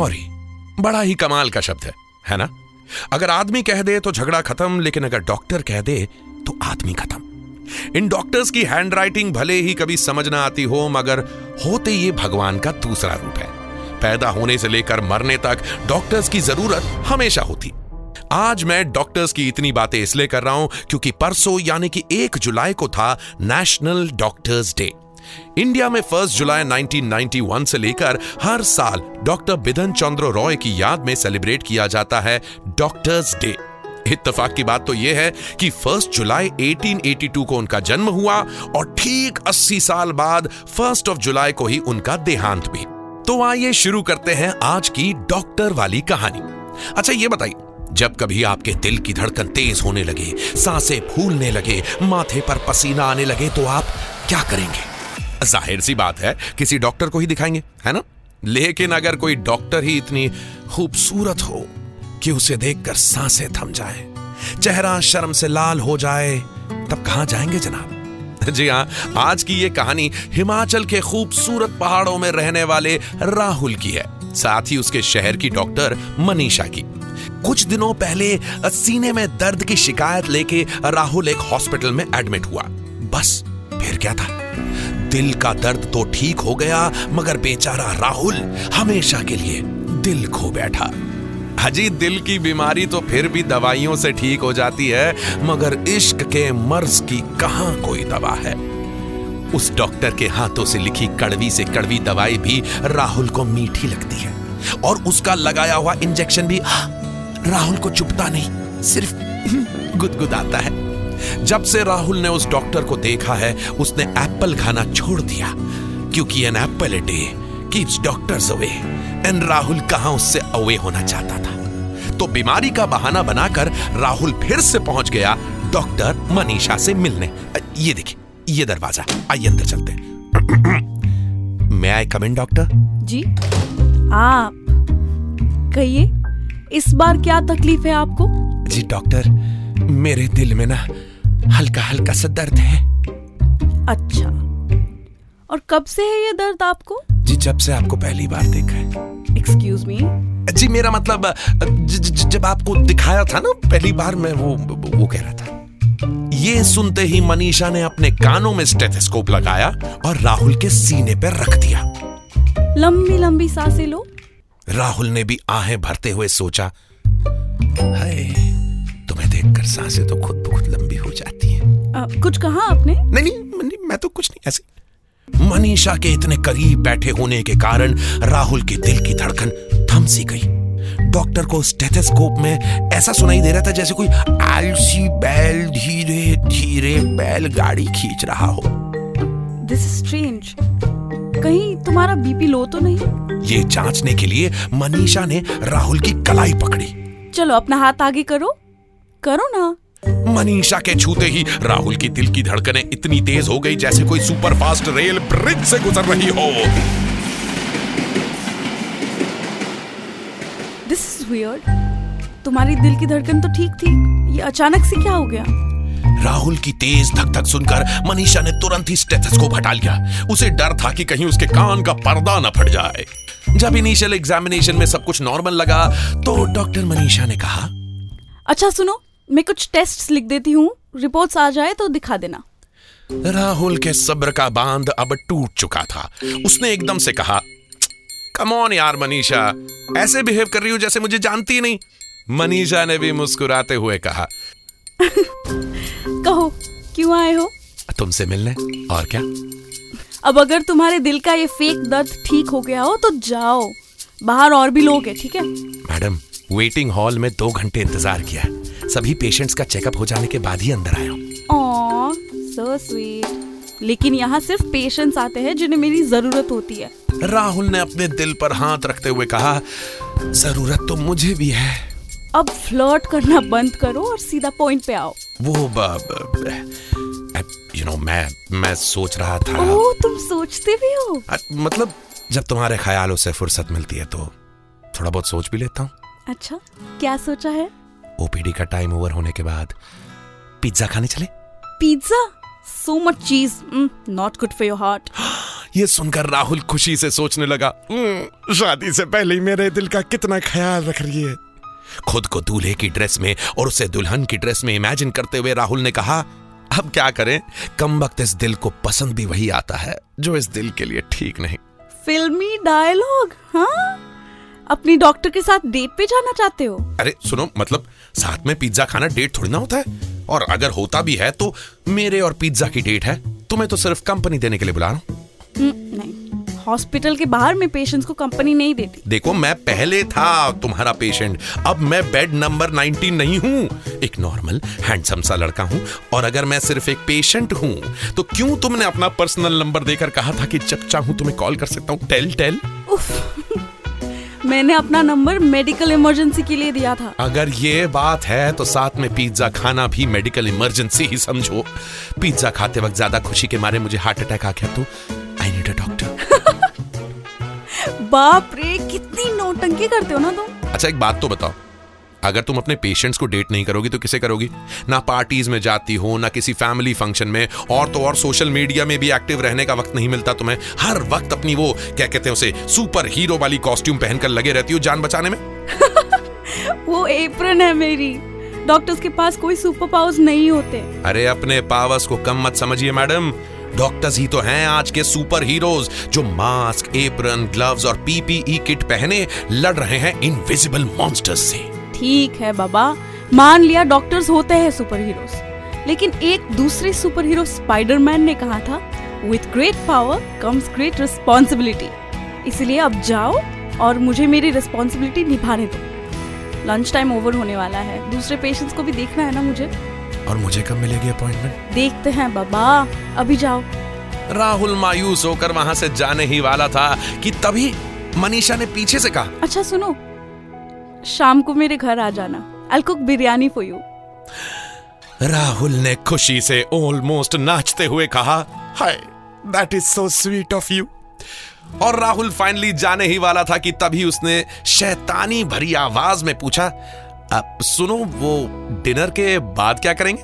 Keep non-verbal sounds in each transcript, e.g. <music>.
Sorry बड़ा ही कमाल का शब्द है है ना? अगर आदमी कह दे तो झगड़ा खत्म, लेकिन अगर डॉक्टर कह दे तो आदमी खत्म। इन डॉक्टर्स की हैंडराइटिंग भले ही कभी समझ ना आती हो, मगर होते ये भगवान का दूसरा रूप है। पैदा होने से लेकर मरने तक डॉक्टर्स की ज़रूरत हमेशा होती। आज मैं डॉक्टर्स की इतनी बातें इसलिए कर रहा हूँ क्योंकि परसों, यानी कि एक जुलाई को था, नेशनल डॉक्टर्स डे। इंडिया में फ़र्स्ट जुलाई 1991 से लेकर हर साल डॉक्टर बिधन चंद्र रॉय की याद में सेलिब्रेट किया जाता है डॉक्टर्स डे। इत्तेफाक की बात तो यह है कि फ़र्स्ट जुलाई 1882 को उनका जन्म हुआ और ठीक 80 साल बाद फ़र्स्ट ऑफ़ जुलाई को ही उनका देहांत भी। तो आइए शुरू करते हैं आज की डॉक्टर वाली कहानी। अच्छा ये बताइए, जब कभी आपके दिल की धड़कन तेज होने लगे, साँसें फूलने लगे, माथे पर पसीना आने लगे तो आप क्या करेंगे? ज़ाहिर सी बात है, किसी डॉक्टर को ही दिखाएँगे, है ना? लेकिन अगर कोई डॉक्टर ही इतनी खूबसूरत हो कि उसे देखकर साँसें थम जाए, चेहरा शर्म से लाल हो जाए, तब कहाँ जाएँगे जनाब? जी हाँ आज की ये कहानी हिमाचल के खूबसूरत पहाड़ों में रहने वाले राहुल की है, साथ ही उसके शहर की डॉक्टर मनीषा की। कुछ दिनों पहले, सीने में दर्द की शिकायत लेके राहुल एक हॉस्पिटल में एडमिट हुआ। बस, फिर क्या था? दिल का दर्द तो ठीक हो गया, मगर बेचारा राहुल हमेशा के लिए दिल खो बैठा। हाजी दिल की बीमारी तो फिर भी दवाइयों से ठीक हो जाती है, मगर इश्क के मर्ज की कहाँ कोई दवा है? उस डॉक्टर के हाथों से लिखी कड़वी से कड़वी दवाई भी राहुल को मीठी लगती है, और उसका लगाया हुआ इंजेक्शन भी राहुल को चुपता नहीं, सिर्फ़ गुदगुदाता है। जब से राहुल ने उस डॉक्टर को देखा है उसने एप्पल खाना छोड़ दिया क्योंकि an apple a day keeps doctors away and Rahul कहाँ उससे अवे होना चाहता था? तो बीमारी का बहाना बनाकर राहुल फिर से पहुँच गया डॉक्टर मनीषा से मिलने। ये देखिए ये दरवाज़ा। आइए अंदर चलते हैं। मैं आई कम इन डॉक्टर जी। आप कहिए इस बार क्या तकलीफ़ है आपको? जी डॉक्टर मेरे दिल में ना हल्का हल्का सा दर्द है। अच्छा। और कब से है ये दर्द आपको? जी जब से आपको पहली बार देखा है। एक्सक्यूज मी जी मेरा मतलब ज, ज, जब आपको दिखाया था ना पहली बार मैं वो वो कह रहा था। ये सुनते ही मनीषा ने अपने कानों में स्टेथोस्कोप लगाया और राहुल के सीने पर रख दिया। लंबी लंबी साँसें लो। राहुल ने भी आहें भरते हुए सोचा हाय देखकर साँसें तो खुद ब खुद लंबी हो जाती हैं। आ, कुछ कहा आपने? नहीं नहीं नहीं मैं तो कुछ नहीं ऐसे। मनीषा के इतने करीब बैठे होने के कारण राहुल के दिल की धड़कन थम सी गई। डॉक्टर को स्टेथोस्कोप में ऐसा सुनाई दे रहा था जैसे कोई आलसी बैल धीरे धीरे बैल गाड़ी खींच रहा हो। दिस इज़ स्ट्रेंज कहीं तुम्हारा बीपी लो तो नहीं? ये जांचने के लिए मनीषा ने राहुल की कलाई पकड़ी। चलो अपना हाथ आगे करो। करो ना। मनीषा के छूते ही राहुल की दिल की धड़कनें इतनी तेज हो गई जैसे कोई सुपरफास्ट रेल ब्रिज से गुजर रही हो। दिस इज़ वियर्ड तुम्हारी दिल की धड़कन तो ठीक थी। ये अचानक से क्या हो गया? राहुल की तेज धक धक सुनकर मनीषा ने तुरंत ही स्टेथोस्कोप हटा लिया। उसे डर था कि कहीं उसके कान का पर्दा न फट जाए। जब इनिशियल एग्जामिनेशन में सब कुछ नॉर्मल लगा तो डॉक्टर मनीषा ने कहा अच्छा सुनो। मैं कुछ टेस्ट लिख देती हूँ रिपोर्ट्स आ जाए तो दिखा देना। राहुल के सब्र का बाँध अब टूट चुका था। उसने एकदम से कहा कमॉन यार मनीषा ऐसे बिहेव कर रही हो जैसे मुझे जानती ही नहीं। मनीषा ने भी मुस्कुराते हुए कहा कहो क्यों आए हो? तुमसे मिलने और क्या? अब अगर तुम्हारे दिल का ये फेक दर्द ठीक हो गया हो तो जाओ। बाहर और भी लोग हैं ठीक है? मैडम वेटिंग हॉल में दो घंटे इंतज़ार किया सभी पेशेंट्स का चेकअप हो जाने के बाद ही अंदर आया हूँ। सो स्वीट लेकिन यहाँ सिर्फ़ पेशेंट्स आते हैं जिन्हें मेरी ज़रूरत होती है। राहुल ने अपने दिल पर हाथ रखते हुए कहा ज़रूरत तो मुझे भी है। अब फ्लर्ट करना बंद करो और सीधा पॉइंट पे आओ। वो यू नो मैं मैं सोच रहा था। ओह तुम सोचते भी हो? अ, मतलब जब तुम्हारे ख्यालों से फुर्सत मिलती है तो थोड़ा बहुत सोच भी लेता हूँ। अच्छा क्या सोचा है? ओपीडी का टाइम ओवर होने के बाद पिज्जा खाने चले? Pizza? So much cheese not good for your heart ये सुनकर राहुल खुशी से सोचने लगा "हम्म, शादी से पहले ही मेरे दिल का कितना ख्याल रख रही है। खुद को दूल्हे की ड्रेस में और उसे दुल्हन की ड्रेस में इमेजिन करते हुए राहुल ने कहा अब क्या करें? कम वक्त इस दिल को पसंद भी वही आता है जो इस दिल के लिए ठीक नहीं। फिल्मी डायलॉग हाँ अपनी डॉक्टर के साथ डेट पे जाना चाहते हो? अरे सुनो मतलब साथ में पिज्जा खाना डेट थोड़ी ना होता है। और अगर होता भी है तो मेरे और पिज्जा की डेट है। तुम्हें तो सिर्फ़ कंपनी देने के लिए बुला रहा हूँ। हम्म, नहीं। हॉस्पिटल के बाहर मैं पेशेंट्स को कंपनी नहीं देती। देखो मैं पहले था तुम्हारा पेशेंट। अब मैं बेड नंबर 19 नहीं हूँ। एक नॉर्मल हैंडसम सा लड़का हूँ। और अगर मैं सिर्फ़ एक पेशेंट हूँ तो क्यों तुमने अपना पर्सनल नंबर देकर कहा था कि जब चाहूँ तुम्हें कॉल कर सकता हूँ? Tell tell. उफ। मैंने अपना नंबर मेडिकल इमरजेंसी के लिए दिया था। अगर ये बात है तो साथ में पिज्जा खाना भी मेडिकल इमरजेंसी ही समझो। पिज्जा खाते वक्त ज़्यादा खुशी के मारे मुझे हार्ट अटैक आ गया तो आई नीड अ डॉक्टर बाप रे कितनी नोटंकी करते हो ना तुम। अच्छा एक बात तो बताओ। अगर तुम अपने पेशेंट्स को डेट नहीं करोगी तो किसे करोगी? ना पार्टीज़ में जाती हो ना किसी फैमिली फ़ंक्शन में और तो और सोशल मीडिया में भी एक्टिव रहने का वक्त नहीं मिलता तुम्हें। हर वक्त अपनी वो क्या कहते हैं उसे सुपर हीरो वाली कॉस्ट्यूम पहनकर लगे रहती हो जान बचाने में? <laughs> वो एप्रन है मेरी। डॉक्टर्स के पास कोई सुपर पावर्स नहीं होते। अरे अपने पावर्स को कम मत समझिए मैडम डॉक्टर्स ही तो हैं आज के सुपर हीरोज जो मास्क एप्रन ग्लव्स और पीपीई किट पहने लड़ रहे हैं इनविजिबल मॉन्स्टर्स से। ठीक है बाबा। मान लिया डॉक्टर्स होते हैं सुपर हीरोज लेकिन एक दूसरे सुपर हीरो स्पाइडरमैन ने कहा था with great power comes great responsibility इसलिए अब जाओ और मुझे मेरी रिस्पॉन्सिबिलिटी निभाने दो। लंच टाइम ओवर होने वाला है। दूसरे पेशेंट्स को भी देखना है ना मुझे? और मुझे कब मिलेगी अपॉइंटमेंट देखते हैं बाबा। अभी जाओ। राहुल मायूस होकर वहाँ से जाने ही वाला था कि तभी मनीषा ने पीछे से कहा। अच्छा सुनो। शाम को मेरे घर आ जाना। I cook biryani for you Rahul ने खुशी से ऑलमोस्ट नाचते हुए कहा hi that is so sweet of you और राहुल फाइनली जाने ही वाला था कि तभी उसने शैतानी भरी आवाज़ में पूछा अब सुनो वो डिनर के बाद क्या करेंगे?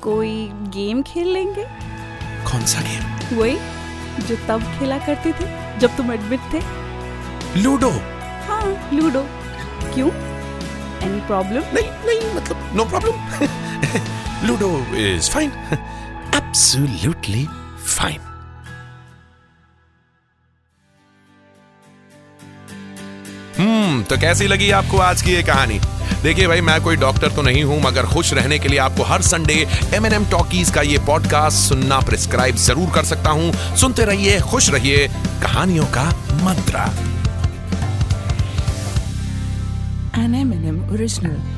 कोई गेम खेल लेंगे? कौन सा गेम वही जो तब खेला करते थे जब तुम एडमिट थे। लूडो हाँ लूडो क्यों? एनी प्रॉब्लम नहीं नहीं मतलब no problem ludo is fine absolutely fine hmm तो कैसी लगी आपको आज की ये कहानी? देखिए भाई, मैं कोई डॉक्टर तो नहीं हूँ, मगर खुश रहने के लिए आपको हर Sunday M N M talkies का ये पॉडकास्ट सुनना प्रिस्क्राइब ज़रूर कर सकता हूँ। सुनते रहिए, खुश रहिए, कहानियों का मंत्रा। An Eminem original.